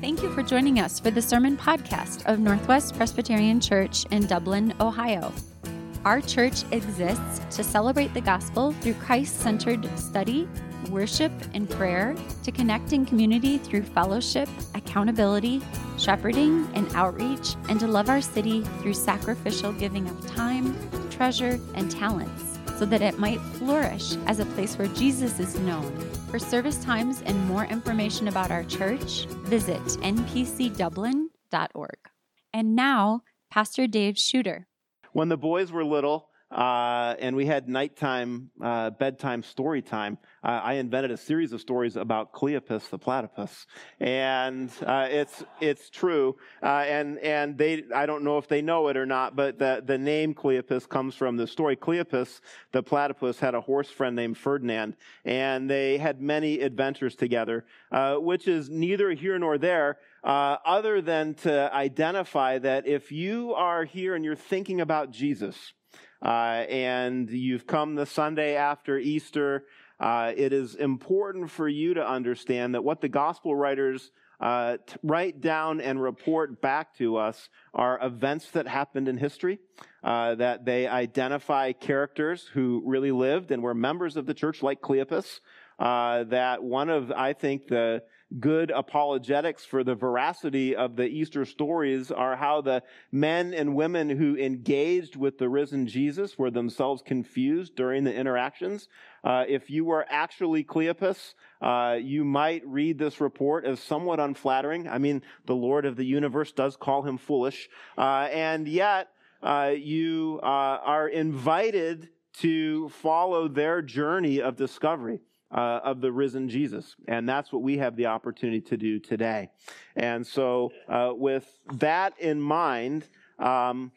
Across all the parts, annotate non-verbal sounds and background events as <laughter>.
Thank you for joining us for the sermon podcast of Northwest Presbyterian Church in Dublin, Ohio. Our church exists to celebrate the gospel through Christ centered study, worship, and prayer, to connect in community through fellowship, accountability, shepherding, and outreach, and to love our city through sacrificial giving of time, treasure, and talents so that it might flourish as a place where Jesus is known. For service times and more information about our church, visit npcdublin.org. And now, Pastor Dave Shooter. When the boys were little, uh, and we had nighttime, uh, bedtime story time. Uh, I invented a series of stories about Cleopas the platypus, and uh, it's it's true. Uh, and and they, I don't know if they know it or not, but the the name Cleopas comes from the story. Cleopas the platypus had a horse friend named Ferdinand, and they had many adventures together, uh, which is neither here nor there. other than to identify that if you are here and you're thinking about Jesus, uh, and you've come the Sunday after Easter, uh, it is important for you to understand that what the gospel writers uh, t- write down and report back to us are events that happened in history, uh, that they identify characters who really lived and were members of the church, like Cleopas. Uh, that one of, I think, the good apologetics for the veracity of the Easter stories are how the men and women who engaged with the risen Jesus were themselves confused during the interactions. Uh, if you were actually Cleopas, uh, you might read this report as somewhat unflattering. I mean, the Lord of the universe does call him foolish. Uh, and yet, uh, you uh, are invited to follow their journey of discovery uh, of the risen Jesus. And that's what we have the opportunity to do today. And so, uh, with that in mind, um,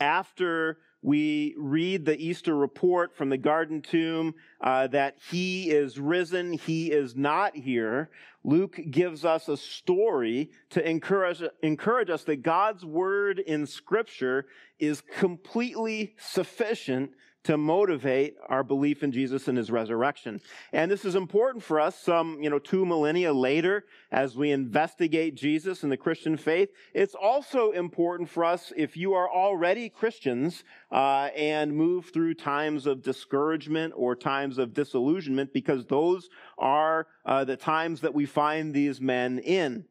after we read the Easter report from the garden tomb uh, that he is risen, he is not here. Luke gives us a story to encourage, encourage us that God's word in Scripture is completely sufficient to motivate our belief in Jesus and his resurrection. And this is important for us some, you know, two millennia later as we investigate Jesus and the Christian faith. It's also important for us if you are already Christians uh, and move through times of discouragement or times of disillusionment because those are uh, the times that we find these men in.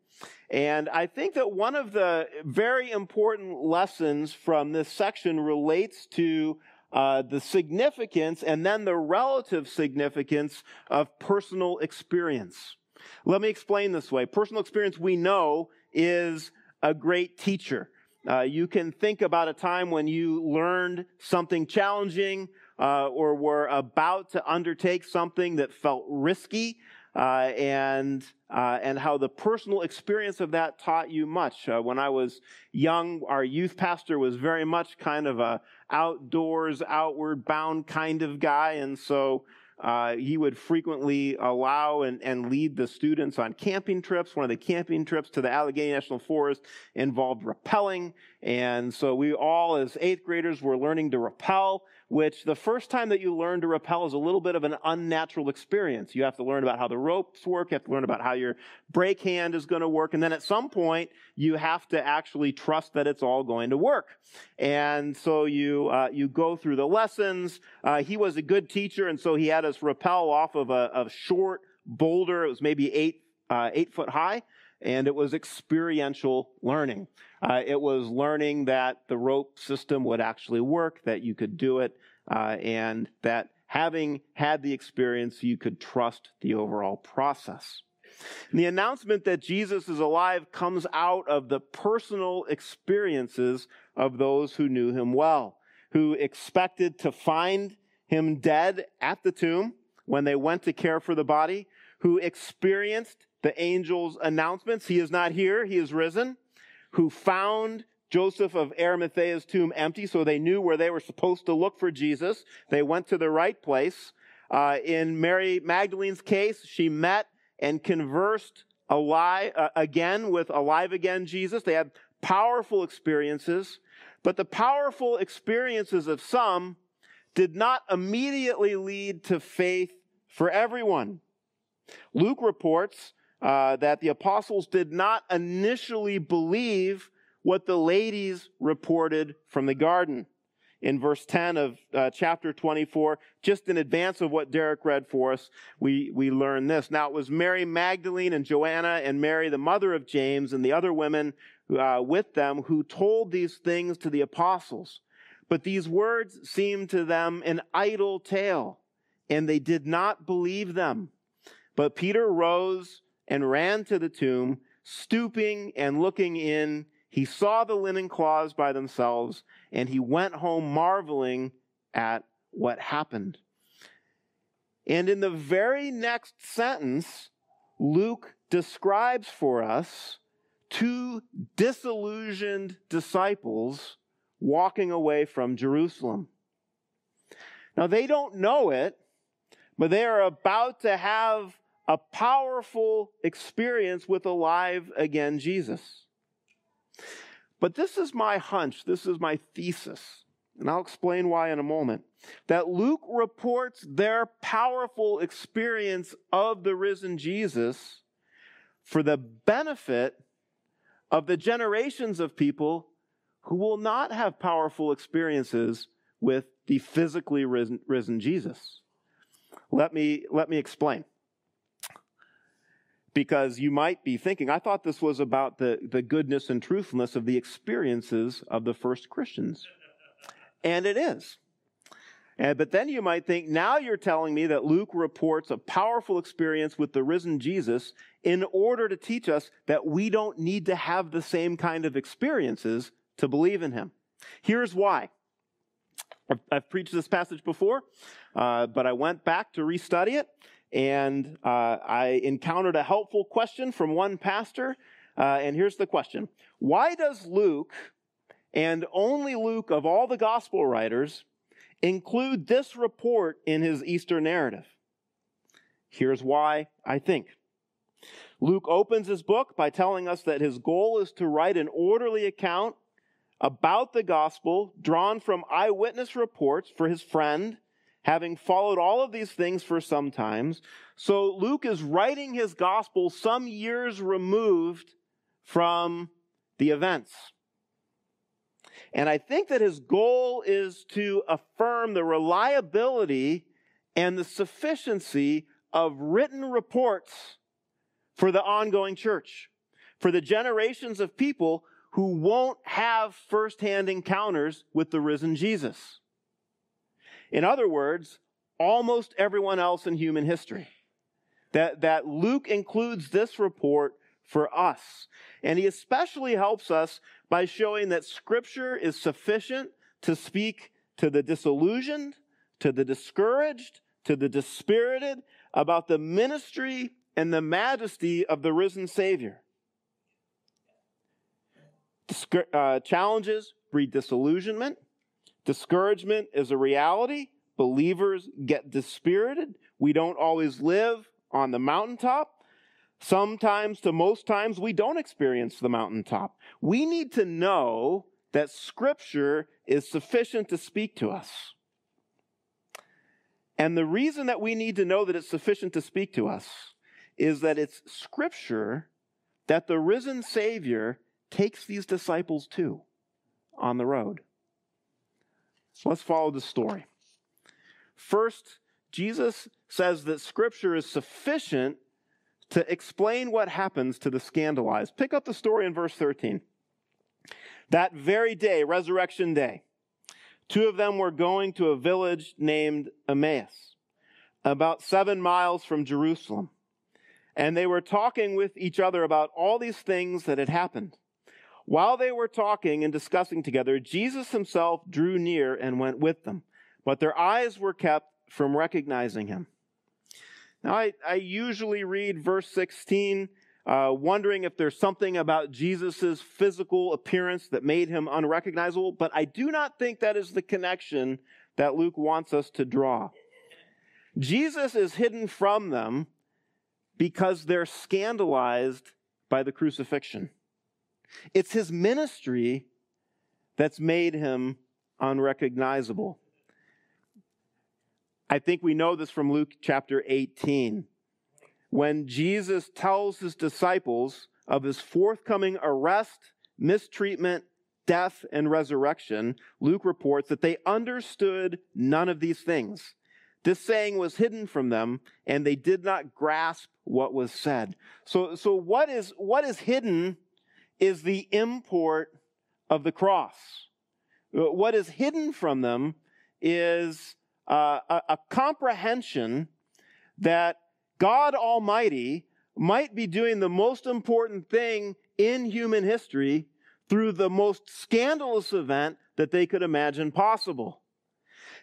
And I think that one of the very important lessons from this section relates to uh, the significance and then the relative significance of personal experience. Let me explain this way. Personal experience, we know, is a great teacher. Uh, you can think about a time when you learned something challenging uh, or were about to undertake something that felt risky uh, and uh, and how the personal experience of that taught you much. Uh, when I was young, our youth pastor was very much kind of a outdoors, outward bound kind of guy, and so uh, he would frequently allow and, and lead the students on camping trips. One of the camping trips to the Allegheny National Forest involved rappelling. And so we all, as eighth graders, were learning to rappel which the first time that you learn to rappel is a little bit of an unnatural experience. You have to learn about how the ropes work, you have to learn about how your brake hand is going to work, and then at some point, you have to actually trust that it's all going to work. And so you, uh, you go through the lessons. Uh, he was a good teacher, and so he had us rappel off of a, a short boulder. It was maybe eight, uh, eight foot high and it was experiential learning. Uh, it was learning that the rope system would actually work, that you could do it, uh, and that having had the experience, you could trust the overall process. And the announcement that Jesus is alive comes out of the personal experiences of those who knew him well, who expected to find him dead at the tomb when they went to care for the body, who experienced the angel's announcements. He is not here, he is risen. Who found Joseph of Arimathea's tomb empty, so they knew where they were supposed to look for Jesus. They went to the right place. Uh, in Mary Magdalene's case, she met and conversed alive uh, again with alive again Jesus. They had powerful experiences, but the powerful experiences of some did not immediately lead to faith for everyone. Luke reports uh, that the apostles did not initially believe what the ladies reported from the garden. In verse 10 of uh, chapter 24, just in advance of what Derek read for us, we, we learn this. Now it was Mary Magdalene and Joanna and Mary, the mother of James, and the other women uh, with them who told these things to the apostles. But these words seemed to them an idle tale, and they did not believe them. But Peter rose and ran to the tomb, stooping and looking in. He saw the linen cloths by themselves, and he went home marveling at what happened. And in the very next sentence, Luke describes for us two disillusioned disciples walking away from Jerusalem. Now, they don't know it, but they are about to have a powerful experience with alive again Jesus. But this is my hunch, this is my thesis, and I'll explain why in a moment. That Luke reports their powerful experience of the risen Jesus for the benefit of the generations of people who will not have powerful experiences with the physically risen, risen Jesus. Let me, let me explain. Because you might be thinking, I thought this was about the, the goodness and truthfulness of the experiences of the first Christians. And it is. And, but then you might think, now you're telling me that Luke reports a powerful experience with the risen Jesus in order to teach us that we don't need to have the same kind of experiences to believe in him. Here's why. I've, preached this passage before, uh, but I went back to restudy it, and uh, I encountered a helpful question from one pastor. Uh, and here's the question Why does Luke, and only Luke of all the gospel writers, include this report in his Easter narrative? Here's why I think. Luke opens his book by telling us that his goal is to write an orderly account about the gospel drawn from eyewitness reports for his friend, having followed all of these things for some times. So Luke is writing his gospel some years removed from the events. And I think that his goal is to affirm the reliability and the sufficiency of written reports for the ongoing church, for the generations of people who won't have firsthand encounters with the risen Jesus. In other words, almost everyone else in human history. That, that Luke includes this report for us. And he especially helps us by showing that Scripture is sufficient to speak to the disillusioned, to the discouraged, to the dispirited about the ministry and the majesty of the risen Savior. Uh, challenges breed disillusionment. Discouragement is a reality. Believers get dispirited. We don't always live on the mountaintop. Sometimes to most times, we don't experience the mountaintop. We need to know that Scripture is sufficient to speak to us. And the reason that we need to know that it's sufficient to speak to us is that it's Scripture that the risen Savior takes these disciples to on the road. Let's follow the story. First, Jesus says that Scripture is sufficient to explain what happens to the scandalized. Pick up the story in verse 13. That very day, resurrection day, two of them were going to a village named Emmaus, about seven miles from Jerusalem. And they were talking with each other about all these things that had happened. While they were talking and discussing together, Jesus himself drew near and went with them, but their eyes were kept from recognizing him. Now, I, I usually read verse 16, uh, wondering if there's something about Jesus' physical appearance that made him unrecognizable, but I do not think that is the connection that Luke wants us to draw. Jesus is hidden from them because they're scandalized by the crucifixion. It's his ministry that's made him unrecognizable. I think we know this from Luke chapter 18, when Jesus tells his disciples of his forthcoming arrest, mistreatment, death, and resurrection, Luke reports that they understood none of these things. This saying was hidden from them, and they did not grasp what was said. So, so what, is, what is hidden is the import of the cross. What is hidden from them is uh, a, a comprehension that God Almighty might be doing the most important thing in human history through the most scandalous event that they could imagine possible.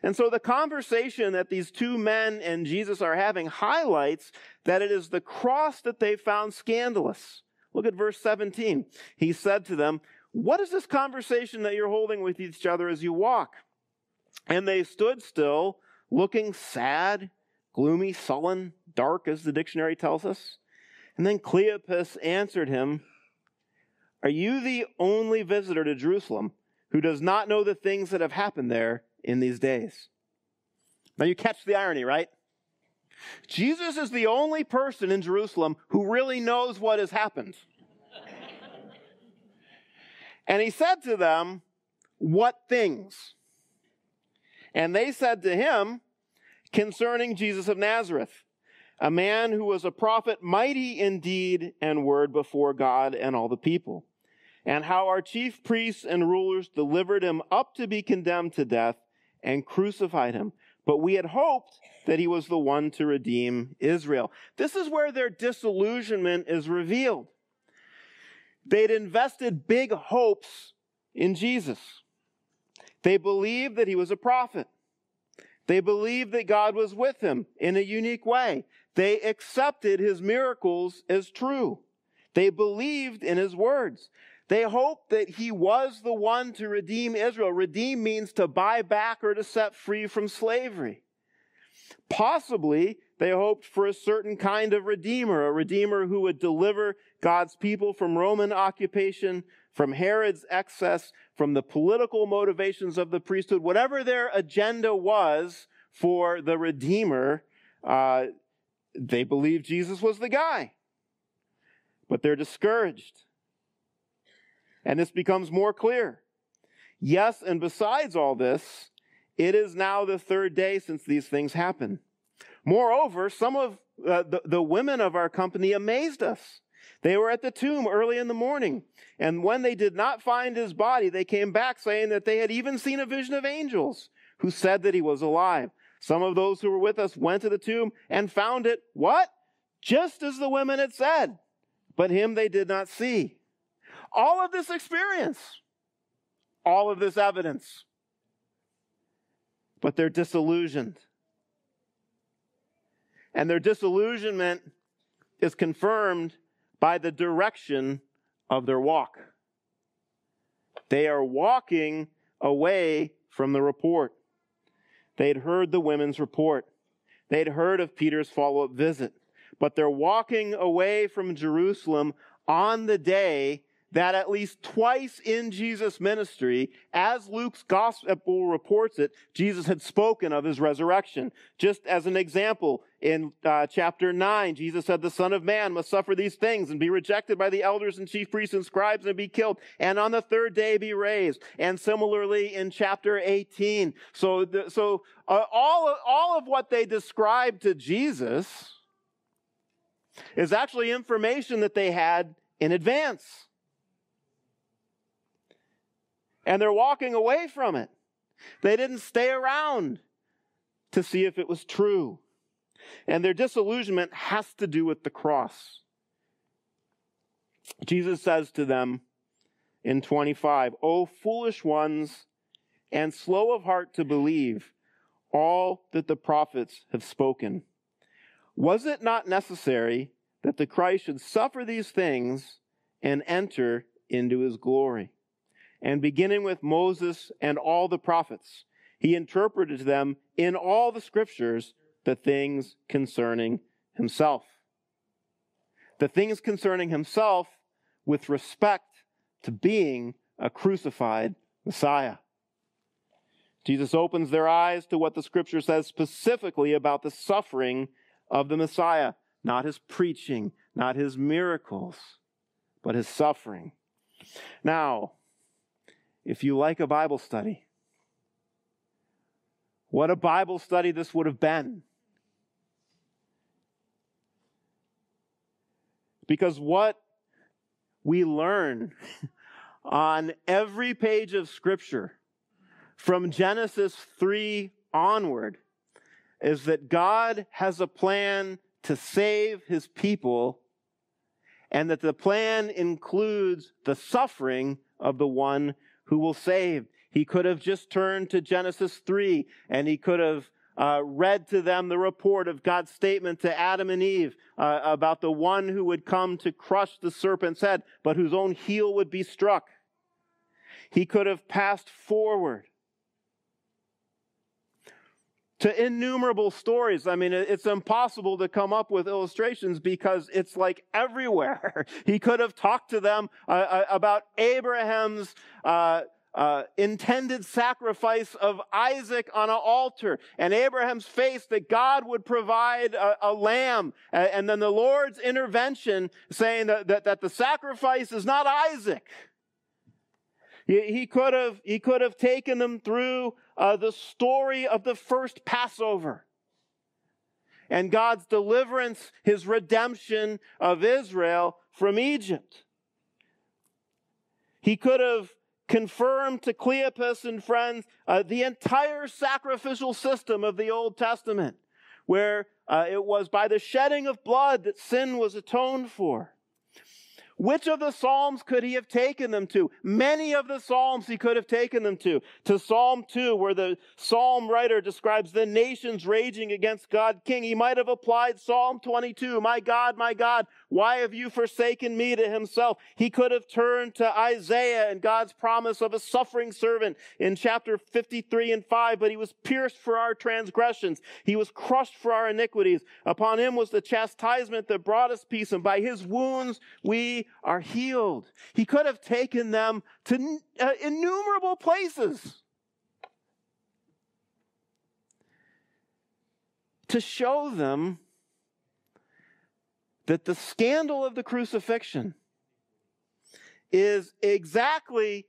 And so the conversation that these two men and Jesus are having highlights that it is the cross that they found scandalous. Look at verse 17. He said to them, What is this conversation that you're holding with each other as you walk? And they stood still, looking sad, gloomy, sullen, dark, as the dictionary tells us. And then Cleopas answered him, Are you the only visitor to Jerusalem who does not know the things that have happened there in these days? Now you catch the irony, right? Jesus is the only person in Jerusalem who really knows what has happened. and he said to them, What things? And they said to him concerning Jesus of Nazareth, a man who was a prophet, mighty in deed and word before God and all the people, and how our chief priests and rulers delivered him up to be condemned to death and crucified him. But we had hoped that he was the one to redeem Israel. This is where their disillusionment is revealed. They'd invested big hopes in Jesus. They believed that he was a prophet. They believed that God was with him in a unique way. They accepted his miracles as true. They believed in his words. They hoped that he was the one to redeem Israel. Redeem means to buy back or to set free from slavery. Possibly, they hoped for a certain kind of redeemer, a redeemer who would deliver God's people from Roman occupation, from Herod's excess, from the political motivations of the priesthood, whatever their agenda was for the Redeemer, uh, they believed Jesus was the guy. But they're discouraged. And this becomes more clear. Yes, and besides all this, it is now the third day since these things happened. Moreover, some of uh, the, the women of our company amazed us. They were at the tomb early in the morning. And when they did not find his body, they came back saying that they had even seen a vision of angels who said that he was alive. Some of those who were with us went to the tomb and found it, what? Just as the women had said. But him they did not see. All of this experience, all of this evidence, but they're disillusioned. And their disillusionment is confirmed by the direction of their walk. They are walking away from the report. They'd heard the women's report. They'd heard of Peter's follow up visit. But they're walking away from Jerusalem on the day that at least twice in Jesus' ministry, as Luke's gospel reports it, Jesus had spoken of his resurrection. Just as an example, in uh, chapter 9, Jesus said, The Son of Man must suffer these things and be rejected by the elders and chief priests and scribes and be killed, and on the third day be raised. And similarly in chapter 18. So, the, so uh, all, all of what they described to Jesus is actually information that they had in advance and they're walking away from it. They didn't stay around to see if it was true. And their disillusionment has to do with the cross. Jesus says to them in 25, O foolish ones, and slow of heart to believe all that the prophets have spoken. Was it not necessary that the Christ should suffer these things and enter into his glory? And beginning with Moses and all the prophets, he interpreted to them in all the scriptures the things concerning himself. The things concerning himself with respect to being a crucified Messiah. Jesus opens their eyes to what the scripture says specifically about the suffering of the Messiah. not his preaching, not his miracles, but his suffering. Now, if you like a Bible study, what a Bible study this would have been. Because what we learn <laughs> on every page of Scripture from Genesis 3 onward is that God has a plan to save his people and that the plan includes the suffering of the one who will save. He could have just turned to Genesis 3 and he could have uh, read to them the report of God's statement to Adam and Eve uh, about the one who would come to crush the serpent's head, but whose own heel would be struck. He could have passed forward to innumerable stories. I mean, it's impossible to come up with illustrations because it's like <laughs> everywhere. he could have talked to them uh, uh, about Abraham's uh, uh, intended sacrifice of Isaac on an altar, and Abraham's faith that God would provide a, a lamb, and then the Lord's intervention saying that, that, that the sacrifice is not Isaac. He, could have, he could have taken them through uh, the story of the first Passover and God's deliverance, his redemption of Israel from Egypt. He could have confirmed to Cleopas and friends uh, the entire sacrificial system of the Old Testament, where uh, it was by the shedding of blood that sin was atoned for. Which of the Psalms could he have taken them to? Many of the Psalms he could have taken them to. To Psalm 2, where the Psalm writer describes the nations raging against God King. He might have applied Psalm 22, My God, my God, why have you forsaken me to himself? He could have turned to Isaiah and God's promise of a suffering servant in chapter 53 and 5, but he was pierced for our transgressions. He was crushed for our iniquities. Upon him was the chastisement that brought us peace, and by his wounds we are healed. He could have taken them to uh, innumerable places to show them that the scandal of the crucifixion is exactly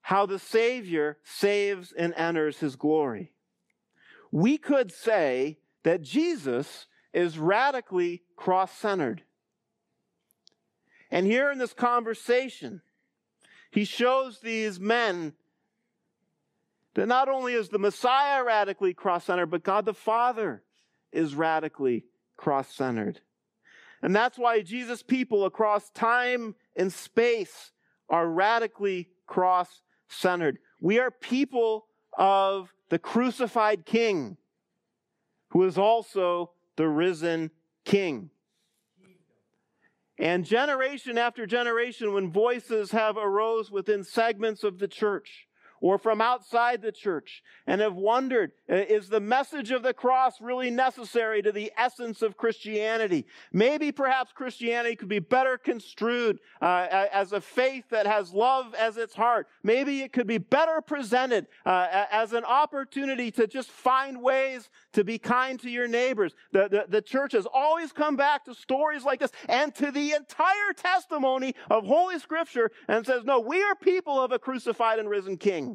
how the Savior saves and enters his glory. We could say that Jesus is radically cross centered. And here in this conversation, he shows these men that not only is the Messiah radically cross centered, but God the Father is radically cross centered. And that's why Jesus' people across time and space are radically cross centered. We are people of the crucified King, who is also the risen King. And generation after generation, when voices have arose within segments of the church, or from outside the church and have wondered, is the message of the cross really necessary to the essence of Christianity? Maybe perhaps Christianity could be better construed uh, as a faith that has love as its heart. Maybe it could be better presented uh, as an opportunity to just find ways to be kind to your neighbors. The, the, the church has always come back to stories like this and to the entire testimony of Holy Scripture and says, no, we are people of a crucified and risen King.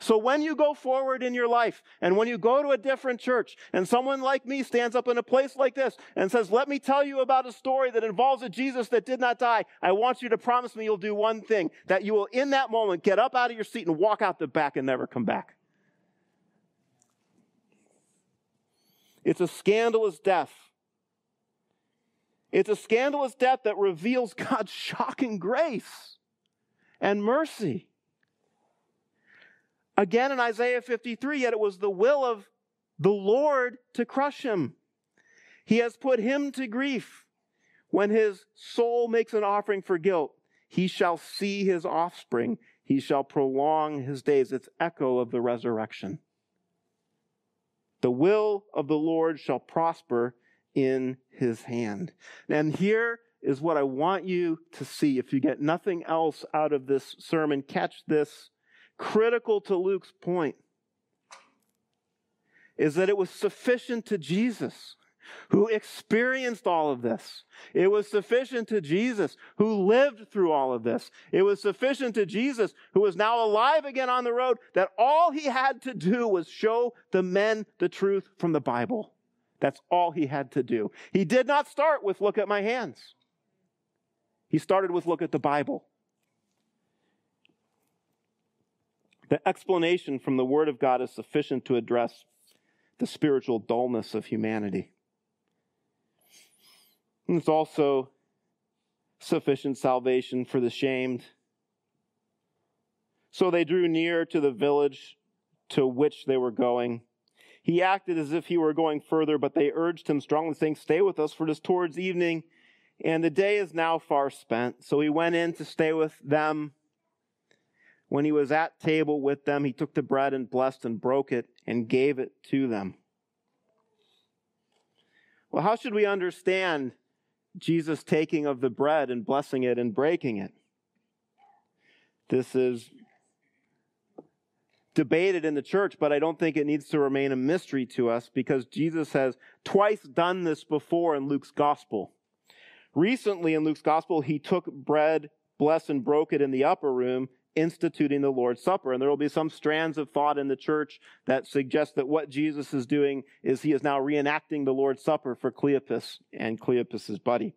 So when you go forward in your life and when you go to a different church and someone like me stands up in a place like this and says, let me tell you about a story that involves a Jesus that did not die, I want you to promise me you'll do one thing, that you will in that moment get up out of your seat and walk out the back and never come back. It's a scandalous death. It's a scandalous death that reveals <laughs> God's shocking grace and mercy. Again in Isaiah 53, yet it was the will of the Lord to crush him. He has put him to grief. When his soul makes an offering for guilt, he shall see his offspring. He shall prolong his days. It's echo of the resurrection. The will of the Lord shall prosper in his hand. And here is what I want you to see. If you get nothing else out of this sermon, catch this critical to Luke's point is that it was sufficient to Jesus who experienced all of this. It was sufficient to Jesus who lived through all of this. It was sufficient to Jesus who is now alive again on the road that all he had to do was show the men the truth from the Bible. That's all he had to do. He did not start with look at my hands. He started with look at the Bible. The explanation from the Word of God is sufficient to address the spiritual dullness of humanity. And it's also sufficient salvation for the shamed. So they drew near to the village to which they were going. He acted as if he were going further, but they urged him strongly, saying, Stay with us, for it is towards evening, and the day is now far spent. So he went in to stay with them. When he was at table with them, he took the bread and blessed and broke it and gave it to them. Well, how should we understand Jesus taking of the bread and blessing it and breaking it? This is debated in the church, but I don't think it needs to remain a mystery to us because Jesus has twice done this before in Luke's gospel. Recently in Luke's gospel, he took bread, blessed, and broke it in the upper room, instituting the Lord's Supper. And there will be some strands of thought in the church that suggest that what Jesus is doing is he is now reenacting the Lord's Supper for Cleopas and Cleopas's buddy.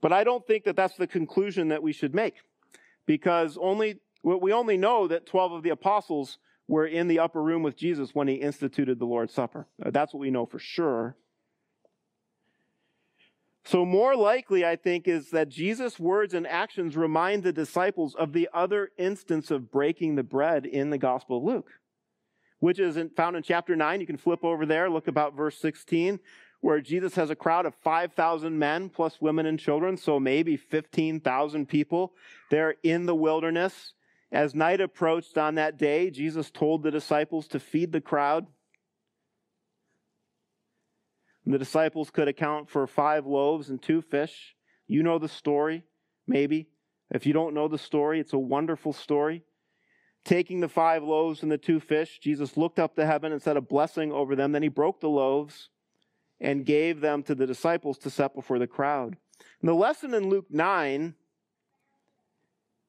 But I don't think that that's the conclusion that we should make because only we only know that 12 of the apostles were in the upper room with Jesus when he instituted the Lord's Supper. That's what we know for sure. So, more likely, I think, is that Jesus' words and actions remind the disciples of the other instance of breaking the bread in the Gospel of Luke, which is found in chapter 9. You can flip over there, look about verse 16, where Jesus has a crowd of 5,000 men plus women and children, so maybe 15,000 people. They're in the wilderness. As night approached on that day, Jesus told the disciples to feed the crowd. The disciples could account for five loaves and two fish. You know the story, maybe. If you don't know the story, it's a wonderful story. Taking the five loaves and the two fish, Jesus looked up to heaven and said a blessing over them. Then he broke the loaves and gave them to the disciples to set before the crowd. And the lesson in Luke 9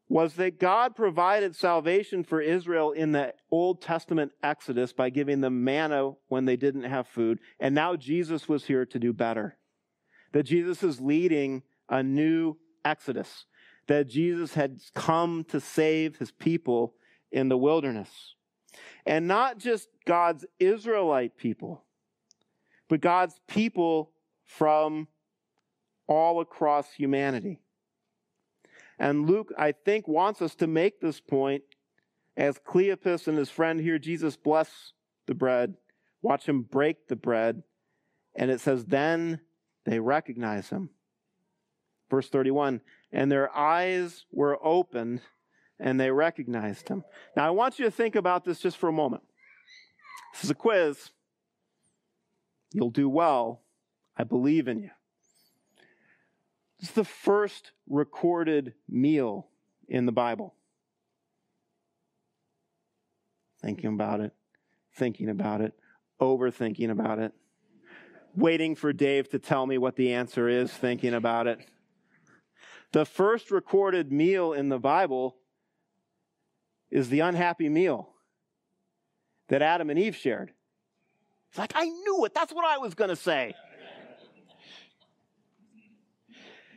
was that God provided salvation for Israel in the Old Testament Exodus by giving them manna when they didn't have food. And now Jesus was here to do better. That Jesus is leading a new Exodus. That Jesus had come to save his people in the wilderness. And not just God's Israelite people, but God's people from all across humanity. And Luke, I think, wants us to make this point as Cleopas and his friend here, Jesus bless the bread, watch him break the bread, and it says, then they recognize him. Verse 31 and their eyes were opened and they recognized him. Now, I want you to think about this just for a moment. This is a quiz. You'll do well. I believe in you. It's the first recorded meal in the Bible. Thinking about it, thinking about it, overthinking about it, waiting for Dave to tell me what the answer is, thinking about it. The first recorded meal in the Bible is the unhappy meal that Adam and Eve shared. It's like, I knew it. That's what I was going to say.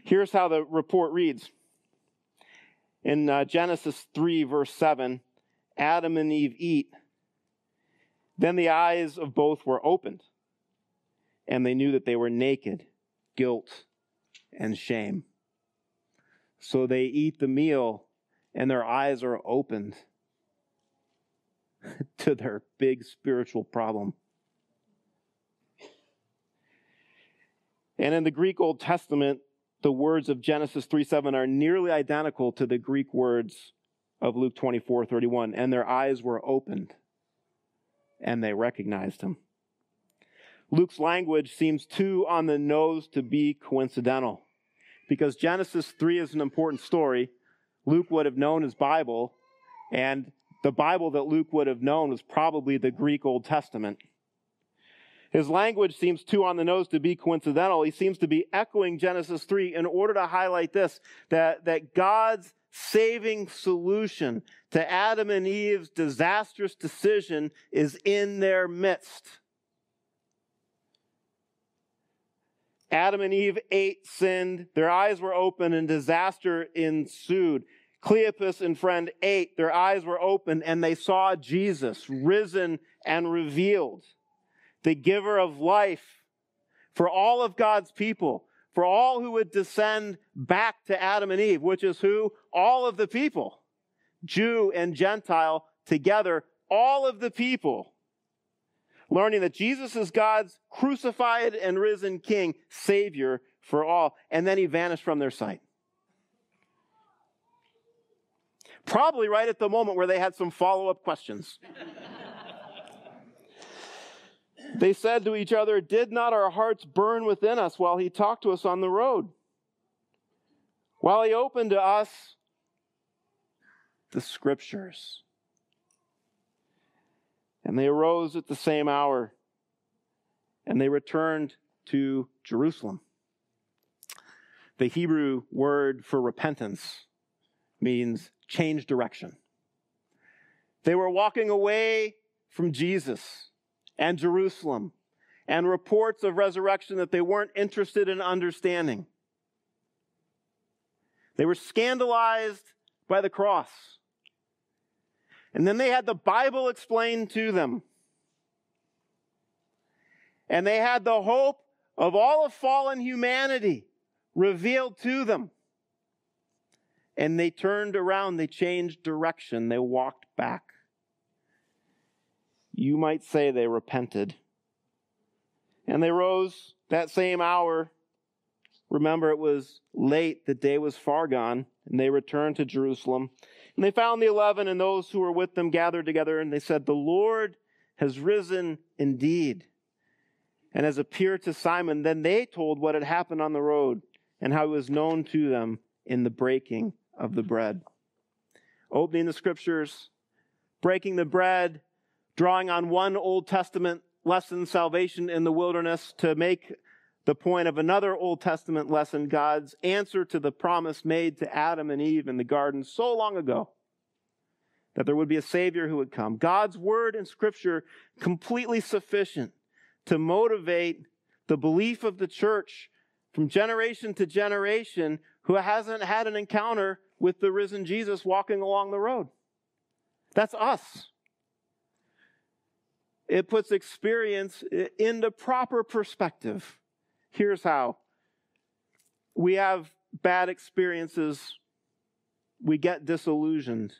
Here's how the report reads In uh, Genesis 3, verse 7, Adam and Eve eat. Then the eyes of both were opened, and they knew that they were naked, guilt, and shame. So they eat the meal, and their eyes are opened <laughs> to their big spiritual problem. And in the Greek Old Testament, the words of Genesis 3 7 are nearly identical to the Greek words of Luke 24 31. And their eyes were opened, and they recognized him. Luke's language seems too on the nose to be coincidental. Because Genesis 3 is an important story. Luke would have known his Bible, and the Bible that Luke would have known was probably the Greek Old Testament. His language seems too on the nose to be coincidental. He seems to be echoing Genesis 3 in order to highlight this that, that God's saving solution to Adam and Eve's disastrous decision is in their midst. Adam and Eve ate, sinned, their eyes were open, and disaster ensued. Cleopas and friend ate, their eyes were open, and they saw Jesus risen and revealed the giver of life for all of God's people, for all who would descend back to Adam and Eve, which is who? All of the people, Jew and Gentile together, all of the people. Learning that Jesus is God's crucified and risen King, Savior for all. And then he vanished from their sight. Probably right at the moment where they had some follow up questions. They said to each other, Did not our hearts burn within us while he talked to us on the road? While he opened to us the scriptures. And they arose at the same hour and they returned to Jerusalem. The Hebrew word for repentance means change direction. They were walking away from Jesus and Jerusalem and reports of resurrection that they weren't interested in understanding. They were scandalized by the cross. And then they had the Bible explained to them. And they had the hope of all of fallen humanity revealed to them. And they turned around, they changed direction, they walked back you might say they repented. And they rose that same hour. Remember, it was late, the day was far gone, and they returned to Jerusalem. And they found the eleven and those who were with them gathered together, and they said, The Lord has risen indeed and has appeared to Simon. Then they told what had happened on the road and how he was known to them in the breaking of the bread. Opening the scriptures, breaking the bread, drawing on one Old Testament lesson, salvation in the wilderness, to make the point of another Old Testament lesson, God's answer to the promise made to Adam and Eve in the garden so long ago that there would be a Savior who would come. God's word in Scripture completely sufficient to motivate the belief of the church from generation to generation who hasn't had an encounter with the risen Jesus walking along the road. That's us. It puts experience into proper perspective. Here's how we have bad experiences, we get disillusioned.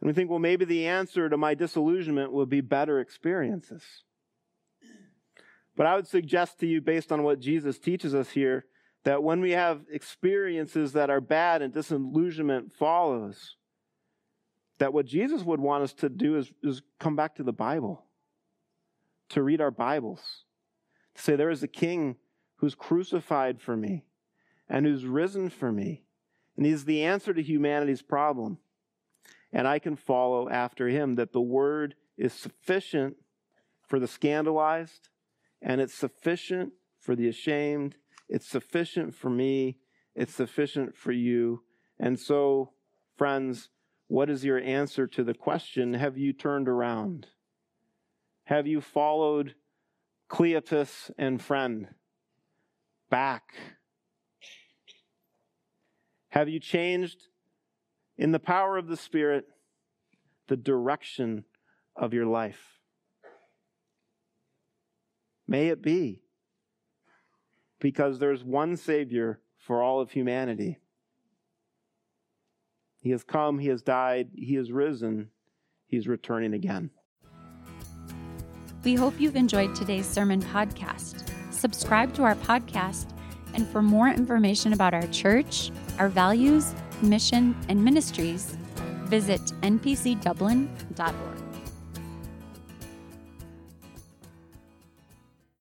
And we think, well, maybe the answer to my disillusionment will be better experiences. But I would suggest to you, based on what Jesus teaches us here, that when we have experiences that are bad and disillusionment follows, that what Jesus would want us to do is, is come back to the Bible, to read our Bibles, to say, There is a king who's crucified for me and who's risen for me. And he's the answer to humanity's problem. And I can follow after him, that the word is sufficient for the scandalized, and it's sufficient for the ashamed, it's sufficient for me, it's sufficient for you. And so, friends, what is your answer to the question Have you turned around? Have you followed Cleopas and friend back? Have you changed in the power of the Spirit the direction of your life? May it be because there's one Savior for all of humanity. He has come, He has died, He has risen, He's returning again. We hope you've enjoyed today's sermon podcast. Subscribe to our podcast, and for more information about our church, our values, mission, and ministries, visit npcdublin.org.